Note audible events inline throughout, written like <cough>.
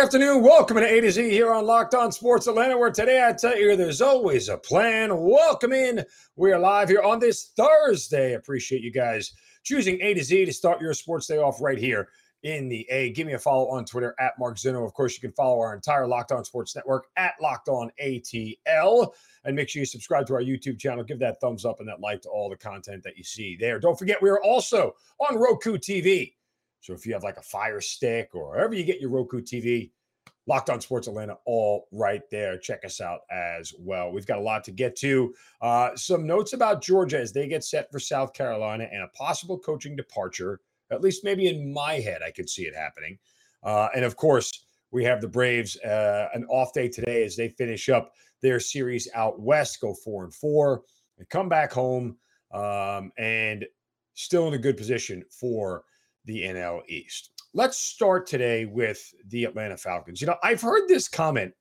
afternoon. Welcome to A to Z here on Locked On Sports Atlanta, where today I tell you there's always a plan. Welcome in. We are live here on this Thursday. Appreciate you guys choosing A to Z to start your sports day off right here in the A. Give me a follow on Twitter at Mark Zinno. Of course, you can follow our entire Locked On Sports Network at Locked On ATL. And make sure you subscribe to our YouTube channel. Give that thumbs up and that like to all the content that you see there. Don't forget, we are also on Roku TV. So if you have like a Fire Stick or wherever you get your Roku TV, Locked On Sports Atlanta, all right there. Check us out as well. We've got a lot to get to. Uh, some notes about Georgia as they get set for South Carolina and a possible coaching departure. At least maybe in my head, I could see it happening. Uh, and of course, we have the Braves uh, an off day today as they finish up their series out west, go four and four, and come back home um, and still in a good position for the NL East. Let's start today with the Atlanta Falcons. You know, I've heard this comment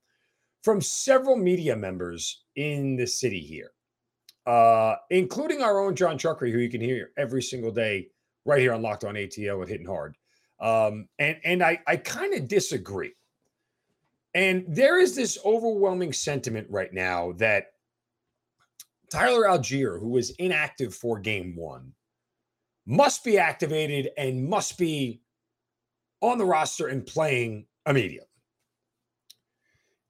from several media members in the city here, uh, including our own Jon Chuckery, who you can hear every single day right here on Locked On ATL with Hitting Hard. Um, and and I, I kind of disagree. And there is this overwhelming sentiment right now that Tyler Allgeier, who was inactive for game one, must be activated and must be on the roster and playing immediately.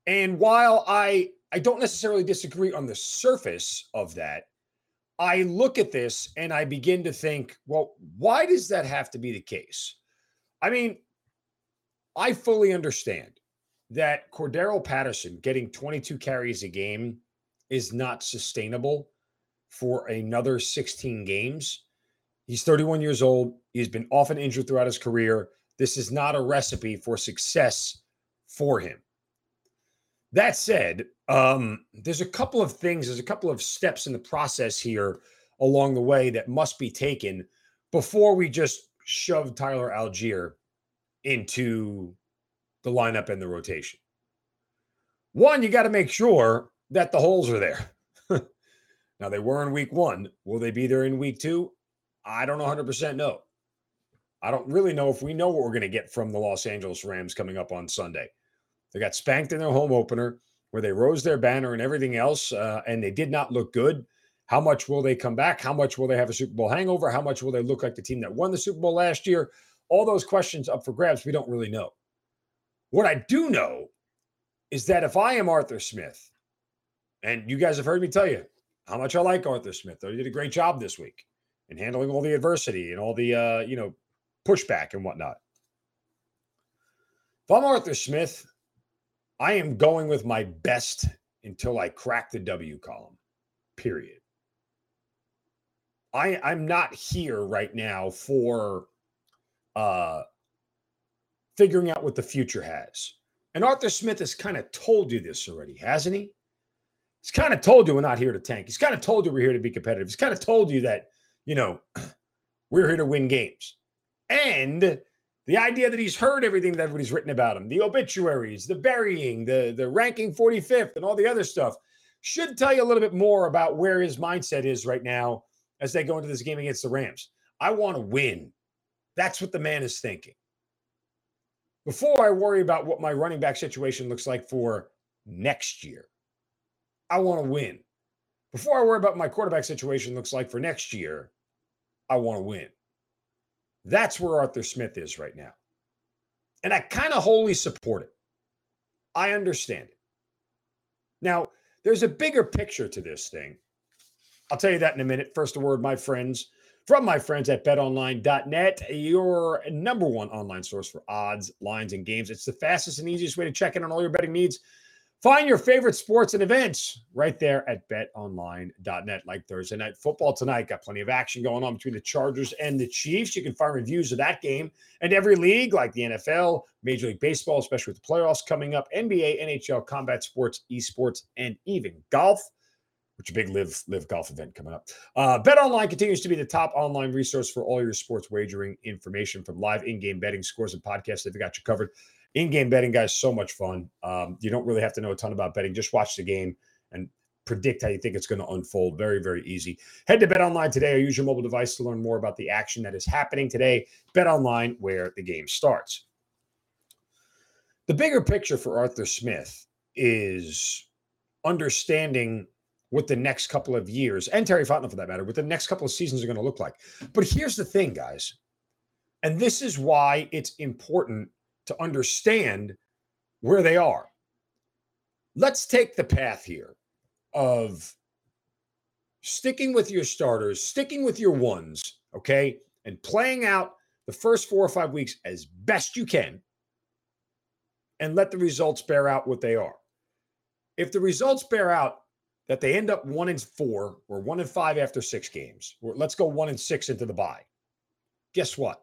And while I I don't necessarily disagree on the surface of that, I look at this and I begin to think, well, why does that have to be the case? I mean, I fully understand that Cordarrelle Patterson getting 22 carries a game is not sustainable for another 16 games. He's 31 years old. He's been often injured throughout his career. This is not a recipe for success for him. That said, um, there's a couple of things, there's a couple of steps in the process here along the way that must be taken before we just shove Tyler Allgeier into the lineup and the rotation. One, you got to make sure that the holes are there. <laughs> now, they were in week one. Will they be there in week two? I don't 100% know. I don't really know if we know what we're going to get from the Los Angeles Rams coming up on Sunday. They got spanked in their home opener where they rose their banner and everything else, uh, and they did not look good. How much will they come back? How much will they have a Super Bowl hangover? How much will they look like the team that won the Super Bowl last year? All those questions up for grabs. We don't really know. What I do know is that if I am Arthur Smith, and you guys have heard me tell you how much I like Arthur Smith, though he did a great job this week in handling all the adversity and all the uh, you know pushback and whatnot. If I'm Arthur Smith, I am going with my best until I crack the W column. Period. I I'm not here right now for uh figuring out what the future has. And Arthur Smith has kind of told you this already, hasn't he? He's kind of told you we're not here to tank. He's kind of told you we're here to be competitive. He's kind of told you that, you know, <clears throat> we're here to win games. And the idea that he's heard everything that everybody's written about him, the obituaries, the burying, the, the ranking 45th, and all the other stuff should tell you a little bit more about where his mindset is right now as they go into this game against the Rams. I want to win. That's what the man is thinking. Before I worry about what my running back situation looks like for next year, I want to win. Before I worry about my quarterback situation looks like for next year, I want to win. That's where Arthur Smith is right now. And I kind of wholly support it. I understand it. Now, there's a bigger picture to this thing. I'll tell you that in a minute. First, a word, my friends, from my friends at betonline.net, your number one online source for odds, lines, and games. It's the fastest and easiest way to check in on all your betting needs. Find your favorite sports and events right there at betonline.net. Like Thursday night football tonight, got plenty of action going on between the Chargers and the Chiefs. You can find reviews of that game and every league like the NFL, Major League Baseball, especially with the playoffs coming up, NBA, NHL, combat sports, esports, and even golf. which a big live live golf event coming up. Uh, Bet Online continues to be the top online resource for all your sports wagering information from live in-game betting scores and podcasts. They've got you covered. In-game betting, guys, so much fun. Um, you don't really have to know a ton about betting. Just watch the game and predict how you think it's going to unfold. Very, very easy. Head to Bet Online today or use your mobile device to learn more about the action that is happening today. Bet Online, where the game starts. The bigger picture for Arthur Smith is understanding what the next couple of years, and Terry Fontenot for that matter, what the next couple of seasons are going to look like. But here's the thing, guys, and this is why it's important to understand where they are. Let's take the path here of sticking with your starters, sticking with your ones, okay, and playing out the first four or five weeks as best you can and let the results bear out what they are. If the results bear out that they end up one and four or one and five after six games, or let's go one and six into the bye. Guess what?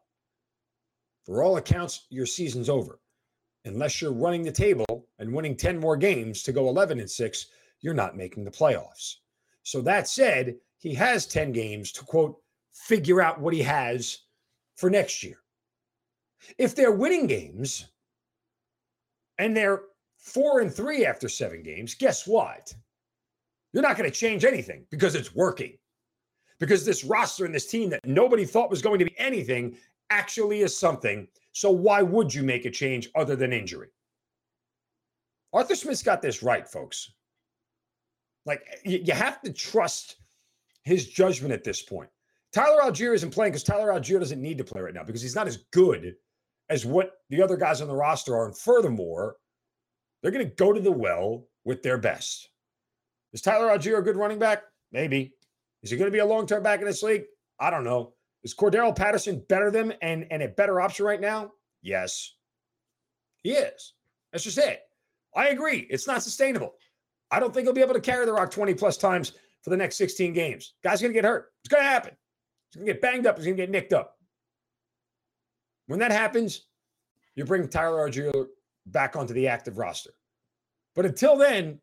For all accounts, your season's over. Unless you're running the table and winning 10 more games to go 11 and six, you're not making the playoffs. So that said, he has 10 games to quote, figure out what he has for next year. If they're winning games and they're four and three after seven games, guess what? You're not going to change anything because it's working. Because this roster and this team that nobody thought was going to be anything actually is something. So why would you make a change other than injury? Arthur Smith's got this right, folks. Like you, have to trust his judgment at this point. Tyler Allgeier isn't playing because Tyler Allgeier doesn't need to play right now because he's not as good as what the other guys on the roster are. And furthermore, they're going to go to the well with their best. Is Tyler Allgeier a good running back? Maybe. Is he going to be a long term back in this league? I don't know. Is Cordarrelle Patterson better than and, and a better option right now? Yes. He is. That's just it. I agree. It's not sustainable. I don't think he'll be able to carry the rock 20 plus times for the next 16 games. Guy's going to get hurt. It's going to happen. He's going to get banged up. He's going to get nicked up. When that happens, you bring Tyler Allgeier back onto the active roster. But until then,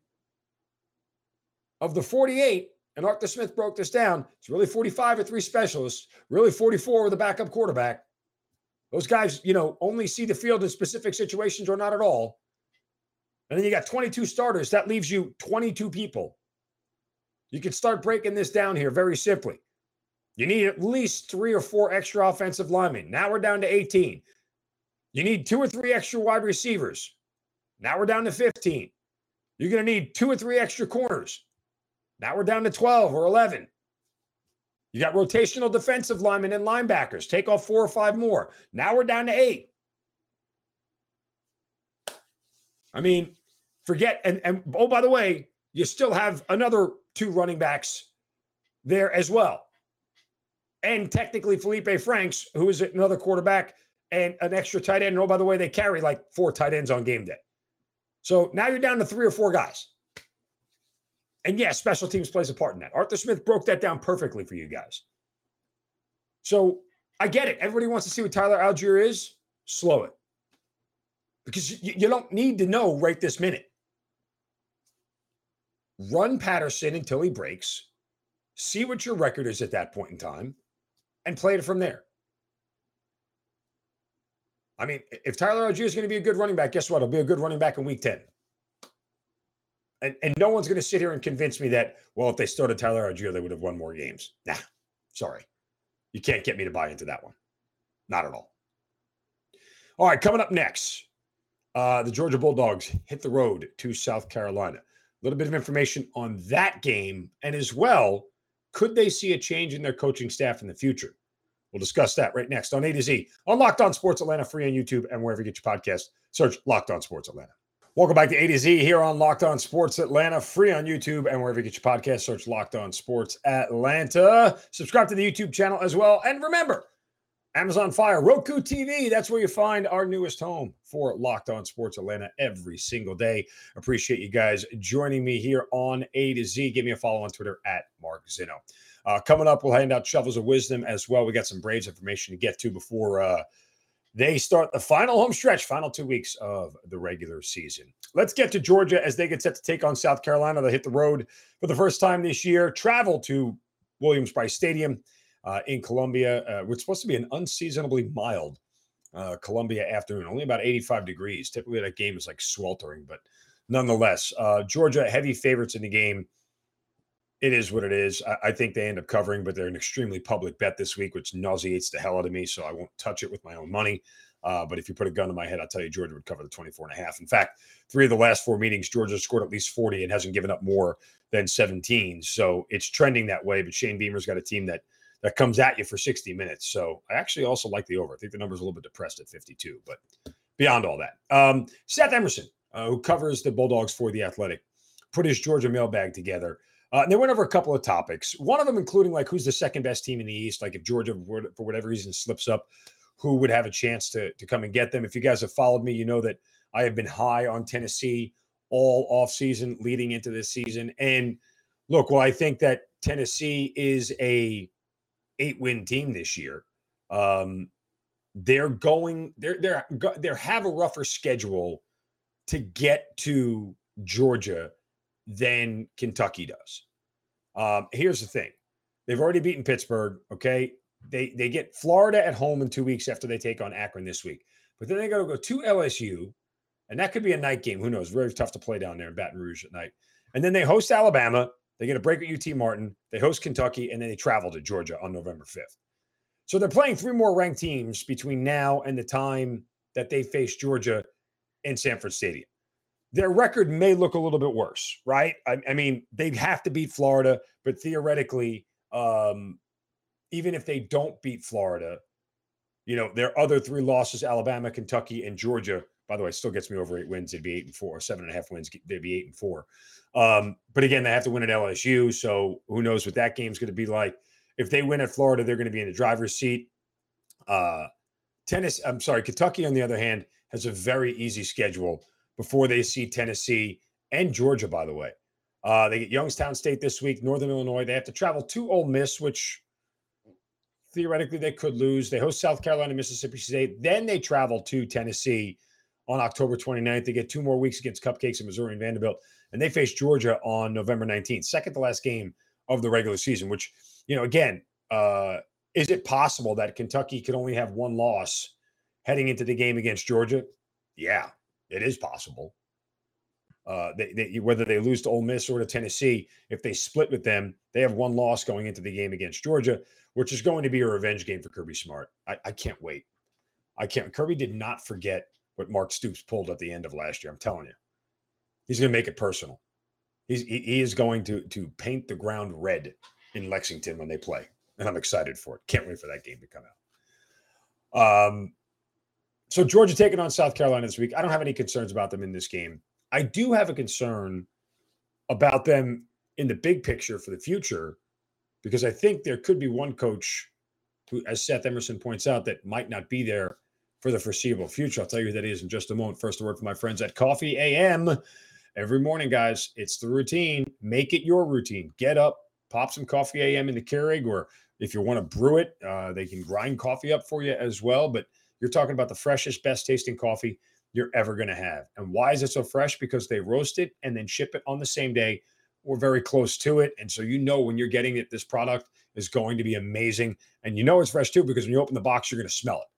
of the 48, and Arthur Smith broke this down, it's really 45 or three specialists, really 44 with a backup quarterback. Those guys, you know, only see the field in specific situations or not at all. And then you got 22 starters. That leaves you 22 people. You can start breaking this down here very simply. You need at least three or four extra offensive linemen. Now we're down to 18. You need two or three extra wide receivers. Now we're down to 15. You're going to need two or three extra corners. Now we're down to 12 or 11. You got rotational defensive linemen and linebackers. Take off four or five more. Now we're down to eight. I mean, forget and and oh by the way, you still have another two running backs there as well. And technically Felipe Franks, who is another quarterback and an extra tight end. And oh, by the way, they carry like four tight ends on game day. So now you're down to three or four guys. And yes, special teams plays a part in that. Arthur Smith broke that down perfectly for you guys. So I get it. Everybody wants to see what Tyler Allgeier is. Slow it. Because you, you don't need to know right this minute. Run Patterson until he breaks. See what your record is at that point in time and play it from there. I mean, if Tyler Allgeier is going to be a good running back, guess what? He'll be a good running back in week 10. And, and no one's going to sit here and convince me that, well, if they started Tyler Allgeier, they would have won more games. Nah, sorry. You can't get me to buy into that one. Not at all. All right, coming up next, uh, the Georgia Bulldogs hit the road to South Carolina. A little bit of information on that game. And as well, could they see a change in their coaching staff in the future? We'll discuss that right next on A to Z on Locked On Sports Atlanta, free on YouTube and wherever you get your podcast. Search Locked On Sports Atlanta. Welcome back to A to Z here on Locked On Sports Atlanta, free on YouTube and wherever you get your podcast. Search Locked On Sports Atlanta. Subscribe to the YouTube channel as well. And remember, Amazon Fire, Roku TV, that's where you find our newest home for Locked On Sports Atlanta every single day. Appreciate you guys joining me here on A to Z. Give me a follow on Twitter at Mark Zinno. Uh, coming up, we'll hand out shovels of wisdom as well. We got some Braves information to get to before uh, they start the final home stretch, final two weeks of the regular season. Let's get to Georgia as they get set to take on South Carolina. They hit the road for the first time this year, travel to Williams-Brice Stadium uh, in Columbia, uh, is supposed to be an unseasonably mild uh, Columbia afternoon, only about 85 degrees. Typically, that game is like sweltering, but nonetheless, uh, Georgia heavy favorites in the game. It is what it is. I, I, think they end up covering, but they're an extremely public bet this week, which nauseates the hell out of me. So I won't touch it with my own money. Uh, but if you put a gun to my head, I'll tell you Georgia would cover the 24 and a half. In fact, three of the last four meetings, Georgia scored at least 40 and hasn't given up more than 17. So it's trending that way. But Shane Beamer's got a team that that comes at you for 60 minutes. So I actually also like the over. I think the number's a little bit depressed at 52, but beyond all that, um, Seth Emerson, uh, who covers the Bulldogs for the Athletic, put his Georgia mailbag together. Uh, they went over a couple of topics. One of them, including like who's the second best team in the East. Like if Georgia, for whatever reason, slips up, who would have a chance to to come and get them? If you guys have followed me, you know that I have been high on Tennessee all off season leading into this season. And look, well, I think that Tennessee is a eight win team this year. Um, they're going they're they're they have a rougher schedule to get to Georgia than Kentucky does. Um, here's the thing: they've already beaten Pittsburgh. Okay, they they get Florida at home in two weeks after they take on Akron this week, but then they got to go to LSU, and that could be a night game. Who knows? Very tough to play down there in Baton Rouge at night. And then they host Alabama, they get a break at UT Martin. They host Kentucky, and then they travel to Georgia on November 5th. So they're playing three more ranked teams between now and the time that they face Georgia in Sanford Stadium. Their record may look a little bit worse, right? I, I mean, they have to beat Florida, but theoretically, um, even if they don't beat Florida, you know, their other three losses, Alabama, Kentucky, and Georgia, by the way, still gets me over eight wins. It'd be eight and four, seven and a half wins. They'd be eight and four. Um, but again, they have to win at LSU. So who knows what that game's going to be like. If they win at Florida, they're going to be in the driver's seat. Uh, tennis, I'm sorry, Kentucky, on the other hand, has a very easy schedule before they see Tennessee and Georgia, by the way. Uh, they get Youngstown State this week, Northern Illinois. They have to travel to Ole Miss, which theoretically they could lose. They host South Carolina, Mississippi State. Then they travel to Tennessee on October 29th. They get two more weeks against Cupcakes in Missouri and Vanderbilt and they face Georgia on November 19th, second to last game of the regular season, which, you know, again, uh, is it possible that Kentucky could only have one loss heading into the game against Georgia? Yeah, it is possible. Uh, they, they, whether they lose to Ole Miss or to Tennessee, if they split with them, they have one loss going into the game against Georgia, which is going to be a revenge game for Kirby Smart. I, I can't wait. I can't. Kirby did not forget what Mark Stoops pulled at the end of last year. I'm telling you. He's going to make it personal. He's he is going to to paint the ground red in Lexington when they play, and I'm excited for it. Can't wait for that game to come out. Um, so Georgia taking on South Carolina this week. I don't have any concerns about them in this game. I do have a concern about them in the big picture for the future because I think there could be one coach who, as Seth Emerson points out, that might not be there for the foreseeable future. I'll tell you who that is in just a moment. First, a word from my friends at Coffee AM every morning, guys. It's the routine. Make it your routine. Get up, pop some coffee AM in the Keurig, or if you want to brew it, uh, they can grind coffee up for you as well. But you're talking about the freshest, best tasting coffee you're ever going to have. And why is it so fresh? Because they roast it and then ship it on the same day or very close to it. And so you know when you're getting it, this product is going to be amazing. And you know it's fresh too because when you open the box, you're going to smell it.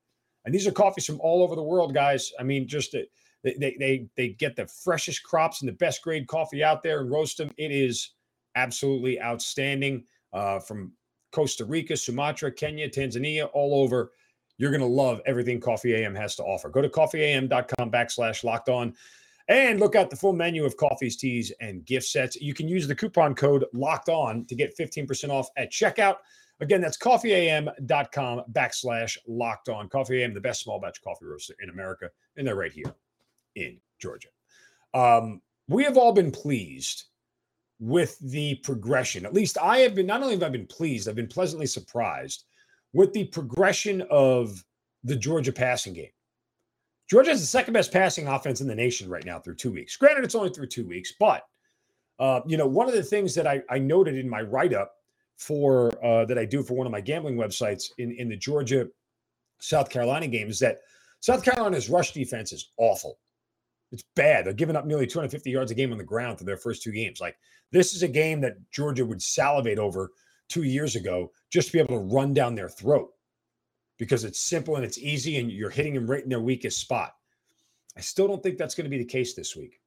And these are coffees from all over the world, guys. I mean, just uh, they, they, they, get the freshest crops and the best grade coffee out there and roast them. It is absolutely outstanding uh, from Costa Rica, Sumatra, Kenya, Tanzania, all over. You're going to love everything Coffee AM has to offer. Go to coffeeam.com backslash locked on and look at the full menu of coffees, teas, and gift sets. You can use the coupon code locked on to get 15% off at checkout. Again, that's coffeeam.com backslash locked on. Coffee AM, the best small batch coffee roaster in America. And they're right here in Georgia. Um, we have all been pleased with the progression. At least I have been, not only have I been pleased, I've been pleasantly surprised with the progression of the Georgia passing game. Georgia has the second best passing offense in the nation right now through two weeks. Granted, it's only through two weeks, but uh, you know, one of the things that I, I noted in my write up for uh, that I do for one of my gambling websites in in the Georgia South Carolina game is that South Carolina's rush defense is awful. It's bad. They're giving up nearly 250 yards a game on the ground for their first two games. Like this is a game that Georgia would salivate over two years ago just to be able to run down their throat because it's simple and it's easy and you're hitting them right in their weakest spot. I still don't think that's going to be the case this week.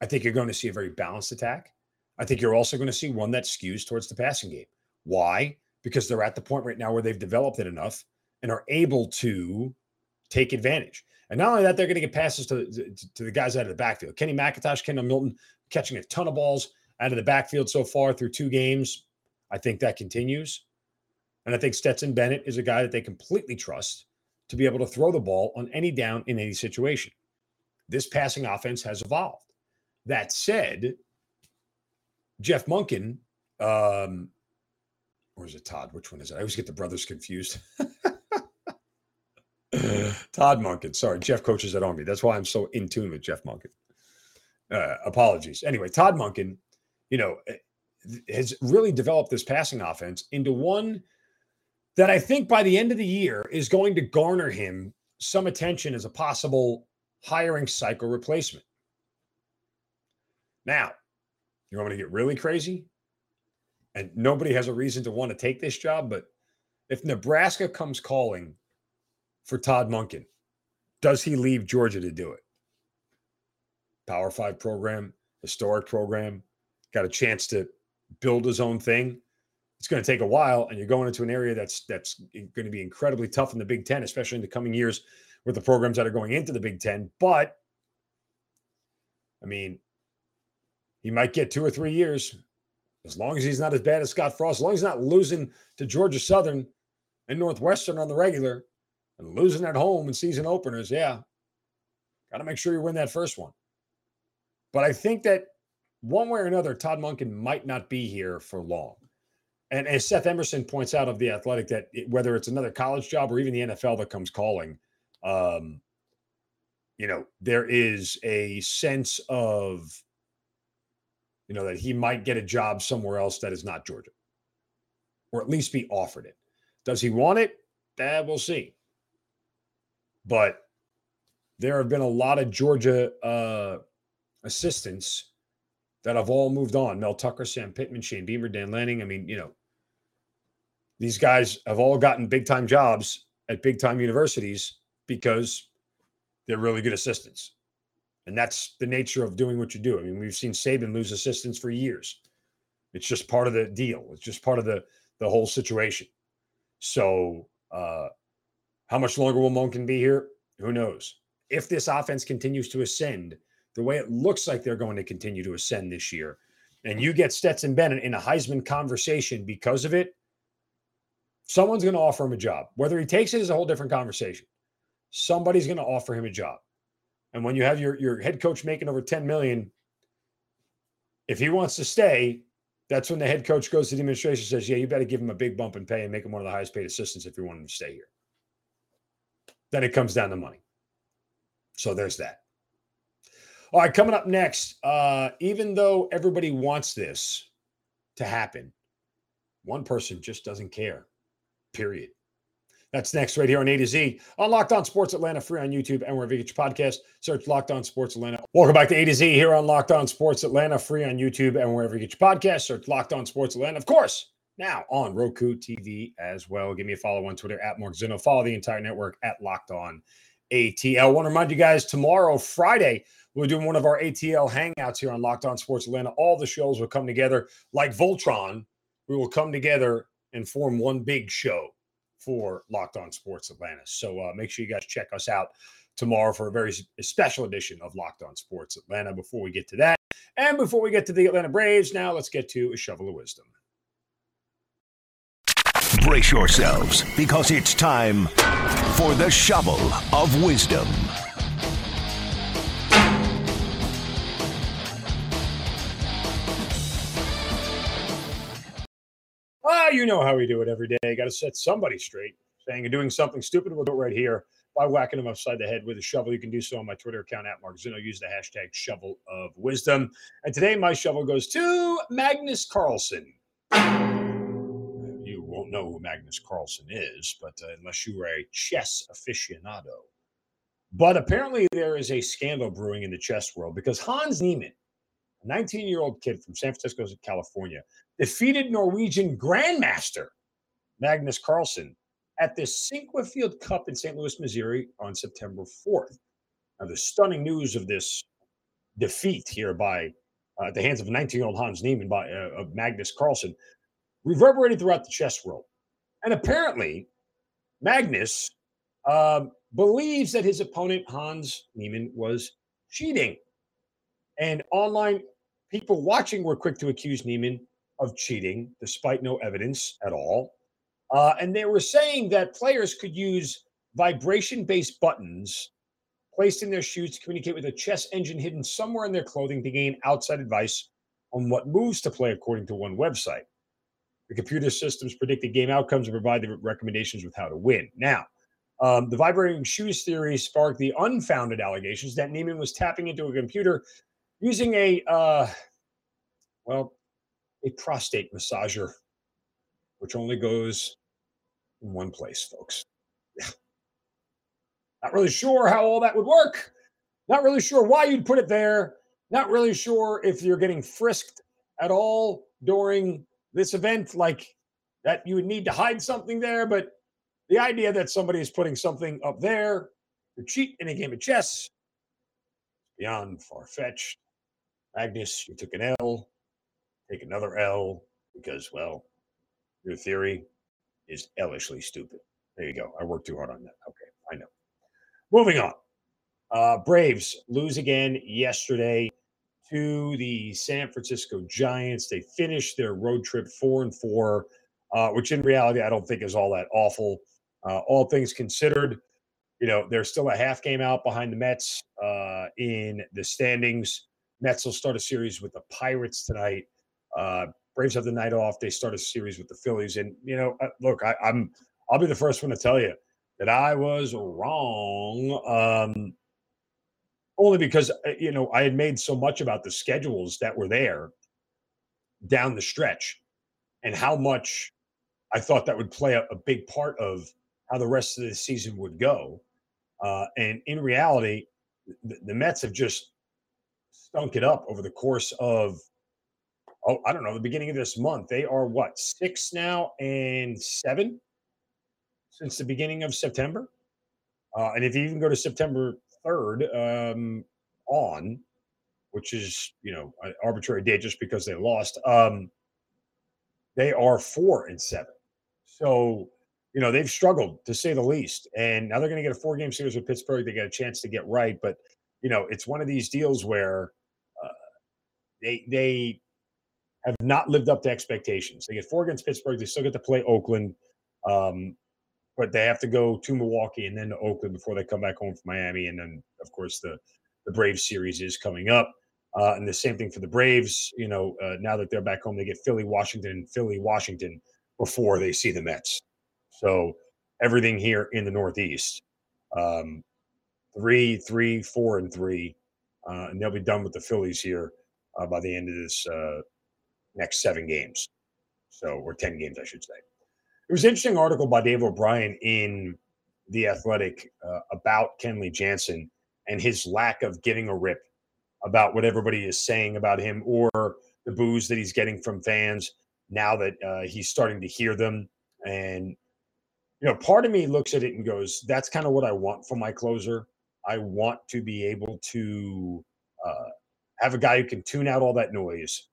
I think you're going to see a very balanced attack. I think you're also going to see one that skews towards the passing game. Why? Because they're at the point right now where they've developed it enough and are able to take advantage. And not only that, they're going to get passes to, to, the guys out of the backfield. Kenny McIntosh, Kendall Milton catching a ton of balls out of the backfield so far through two games. I think that continues. And I think Stetson Bennett is a guy that they completely trust to be able to throw the ball on any down in any situation. This passing offense has evolved. That said, Jeff Monken, um, or is it Todd? Which one is it? I always get the brothers confused. <laughs> Todd Monken. Sorry, Jeff coaches at Army. That's why I'm so in tune with Jeff Monken. Uh, apologies. Anyway, Todd Monken, you know, has really developed this passing offense into one that I think by the end of the year is going to garner him some attention as a possible hiring cycle replacement. Now, you want me to get really crazy? And nobody has a reason to want to take this job, but if Nebraska comes calling for Todd Monken, does he leave Georgia to do it? Power Five program, historic program, got a chance to build his own thing. It's going to take a while, and you're going into an area that's that's going to be incredibly tough in the Big Ten, especially in the coming years with the programs that are going into the Big Ten. But I mean, he might get two or three years as long as he's not as bad as Scott Frost, as long as he's not losing to Georgia Southern and Northwestern on the regular and losing at home in season openers. Yeah, got to make sure you win that first one. But I think that one way or another, Todd Monken might not be here for long. And as Seth Emerson points out of the Athletic, that it, whether it's another college job or even the NFL that comes calling, um, you know, there is a sense of, you know, that he might get a job somewhere else that is not Georgia, or at least be offered it. Does he want it? Eh, we'll see. But there have been a lot of Georgia uh, assistants that have all moved on. Mel Tucker, Sam Pittman, Shane Beamer, Dan Lanning. I mean, you know, these guys have all gotten big time jobs at big time universities because they're really good assistants. And that's the nature of doing what you do. I mean, we've seen Saban lose assistants for years. It's just part of the deal. It's just part of the the whole situation. So uh how much longer will Monken be here? Who knows? If this offense continues to ascend the way it looks like they're going to continue to ascend this year, and you get Stetson Bennett in a Heisman conversation because of it, someone's going to offer him a job. Whether he takes it is a whole different conversation. Somebody's going to offer him a job. And when you have your, your head coach making over 10 million, if he wants to stay, that's when the head coach goes to the administration and says, Yeah, you better give him a big bump in pay and make him one of the highest paid assistants if you want him to stay here then it comes down to money. So there's that. All right, coming up next, uh, even though everybody wants this to happen, one person just doesn't care, period. That's next right here on A to Z on Locked On Sports Atlanta, free on YouTube and wherever you get your podcast. Search Locked On Sports Atlanta. Welcome back to A to Z here on Locked On Sports Atlanta, free on YouTube and wherever you get your podcast. Search Locked On Sports Atlanta. Of course, now on Roku TV as well. Give me a follow on Twitter at Mark Zinno. Follow the entire network at Locked On ATL. I want to remind you guys tomorrow, Friday, we're doing one of our ATL hangouts here on Locked On Sports Atlanta. All the shows will come together like Voltron. We will come together and form one big show for Locked On Sports Atlanta. So uh, make sure you guys check us out tomorrow for a very special edition of Locked On Sports Atlanta. Before we get to that, and before we get to the Atlanta Braves, now let's get to a shovel of wisdom. Brace yourselves because it's time for the Shovel of Wisdom. Ah, you know how we do it every day. Got to set somebody straight. Saying and doing something stupid, we'll do it right here by whacking them upside the head with a shovel. You can do so on my Twitter account at Mark Zinno. Use the hashtag shovel of wisdom. And today, my shovel goes to Magnus Carlsen You won't know who Magnus Carlsen is, but uh, unless you are a chess aficionado, But apparently, there is a scandal brewing in the chess world because Hans Niemann, 19 year old kid from San Francisco, California, defeated Norwegian Grandmaster Magnus Carlsen at the Sinquefield Cup in St. Louis, Missouri on September 4th. Now, the stunning news of this defeat here by uh, the hands of 19 year old Hans Niemann by uh, of Magnus Carlsen reverberated throughout the chess world. And apparently, Magnus um, believes that his opponent, Hans Niemann, was cheating. And online people watching were quick to accuse Niemann of cheating, despite no evidence at all. Uh, and they were saying that players could use vibration based buttons placed in their shoes to communicate with a chess engine hidden somewhere in their clothing to gain outside advice on what moves to play, according to one website. The computer systems predict the game outcomes and provide the recommendations with how to win. Now, um, the vibrating shoes theory sparked the unfounded allegations that Niemann was tapping into a computer using a, uh, well, a prostate massager, which only goes in one place, folks. <laughs> Not really sure how all that would work. Not really sure why you'd put it there. Not really sure if you're getting frisked at all during this event, like that you would need to hide something there. But the idea that somebody is putting something up there to cheat in a game of chess beyond far fetched. Magnus, you took an L, take another L because, well, your theory is ellishly stupid. There you go. I worked too hard on that. Okay, I know. Moving on. Uh, Braves lose again yesterday to the San Francisco Giants. They finished their road trip four and four, uh, which in reality I don't think is all that awful. Uh, all things considered, you know, they're still a half game out behind the Mets uh, in the standings. Mets will start a series with the Pirates tonight. Uh, Braves have the night off. They start a series with the Phillies. And, you know, uh, look, I, I'm I'll be the first one to tell you that I was wrong. Um, only because uh, you know I had made so much about the schedules that were there down the stretch and how much I thought that would play a, a big part of how the rest of the season would go. Uh, and in reality, the, the, Mets have just stunk it up over the course of, oh, I don't know, the beginning of this month. They are what, six now and seven since the beginning of September? Uh, and if you even go to September 3rd um, on, which is, you know, an arbitrary date just because they lost, um, they are four and seven. So, you know, they've struggled to say the least. And now they're going to get a four game series with Pittsburgh. They get a chance to get right. But, you know, it's one of these deals where uh, they, they, have not lived up to expectations. They get four against Pittsburgh. They still get to play Oakland. Um, but they have to go to Milwaukee and then to Oakland before they come back home from Miami. And then, of course, the the Braves series is coming up. Uh, and the same thing for the Braves. You know, uh, now that they're back home, they get Philly, Washington, and Philly, Washington before they see the Mets. So everything here in the Northeast, um, three, three, four, and three, uh, and they'll be done with the Phillies here uh, by the end of this uh, next seven games. So, or ten games, I should say. It was an interesting article by Dave O'Brien in The Athletic uh, about Kenley Jansen and his lack of giving a rip about what everybody is saying about him or the boos that he's getting from fans now that uh, he's starting to hear them. And, you know, part of me looks at it and goes, that's kind of what I want from my closer. I want to be able to uh, have a guy who can tune out all that noise,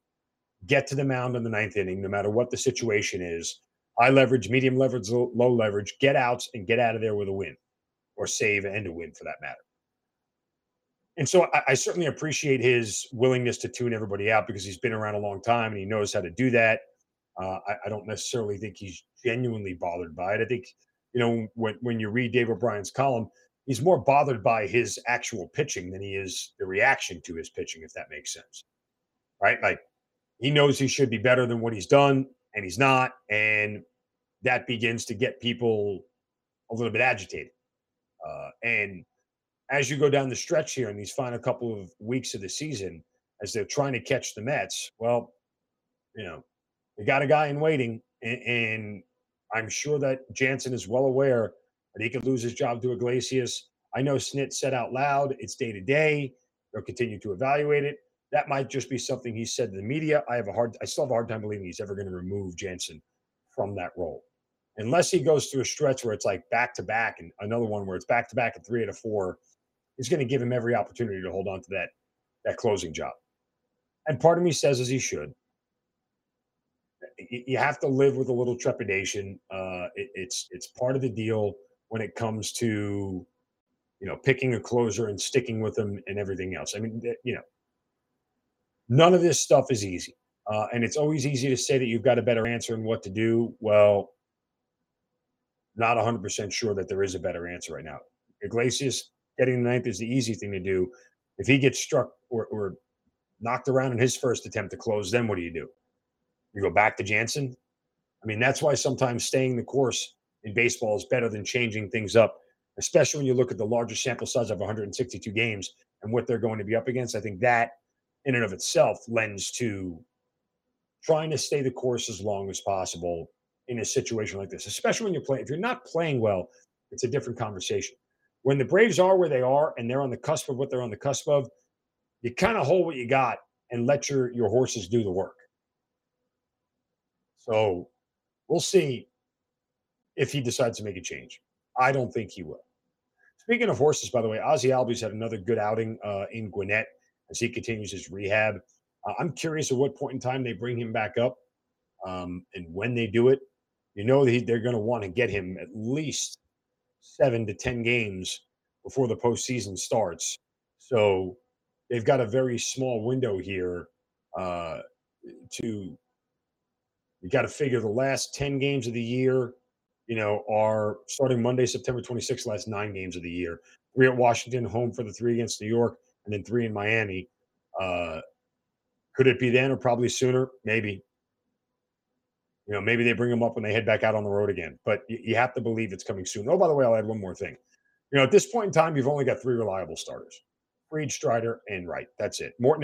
get to the mound in the ninth inning, no matter what the situation is, high leverage, medium leverage, low leverage, get outs and get out of there with a win or save and a win for that matter. And so I, I, certainly appreciate his willingness to tune everybody out because he's been around a long time and he knows how to do that. Uh, I, I, don't necessarily think he's genuinely bothered by it. I think, you know, when, when you read Dave O'Brien's column, he's more bothered by his actual pitching than he is the reaction to his pitching, if that makes sense. Right? Like he knows he should be better than what he's done and he's not. And that begins to get people a little bit agitated. Uh, and as you go down the stretch here in these final couple of weeks of the season, as they're trying to catch the Mets, well, you know, they got a guy in waiting, and, and I'm sure that Jansen is well aware he could lose his job to Iglesias. I know Snit said out loud it's day to day. They'll continue to evaluate it. That might just be something he said to the media. I have a hard, I still have a hard time believing he's ever going to remove Jansen from that role, unless he goes through a stretch where it's like back to back, and another one where it's back to back at three out of four. Is going to give him every opportunity to hold on to that that closing job. And part of me says as he should. You have to live with a little trepidation. Uh, it, it's it's part of the deal when it comes to you know picking a closer and sticking with them and everything else. I mean, you know, none of this stuff is easy. Uh, and it's always easy to say that you've got a better answer and what to do. Well, not 100% sure that there is a better answer right now. Iglesias getting the ninth is the easy thing to do. If he gets struck or, or knocked around in his first attempt to close, then what do you do? You go back to Jansen? I mean, that's why sometimes staying the course in baseball is better than changing things up, especially when you look at the larger sample size of 162 games and what they're going to be up against. I think that in and of itself lends to trying to stay the course as long as possible in a situation like this, especially when you're playing. If you're not playing well, it's a different conversation. When the Braves are where they are and they're on the cusp of what they're on the cusp of, you kind of hold what you got and let your your horses do the work. So we'll see if he decides to make a change. I don't think he will. Speaking of horses, by the way, Ozzie Albies had another good outing uh, in Gwinnett as he continues his rehab. Uh, I'm curious at what point in time they bring him back up um, and when they do it. You know that they're going to want to get him at least seven to 10 games before the postseason starts. So they've got a very small window here uh, to, you got to figure the last 10 games of the year, you know, are starting Monday, September 26th, last nine games of the year. Three at Washington, home for the three against New York, and then three in Miami. Uh, could it be then or probably sooner? Maybe. You know, maybe they bring them up when they head back out on the road again. But you, you have to believe it's coming soon. Oh, by the way, I'll add one more thing. You know, at this point in time, you've only got three reliable starters: Fried, Strider, and Wright. That's it. Morton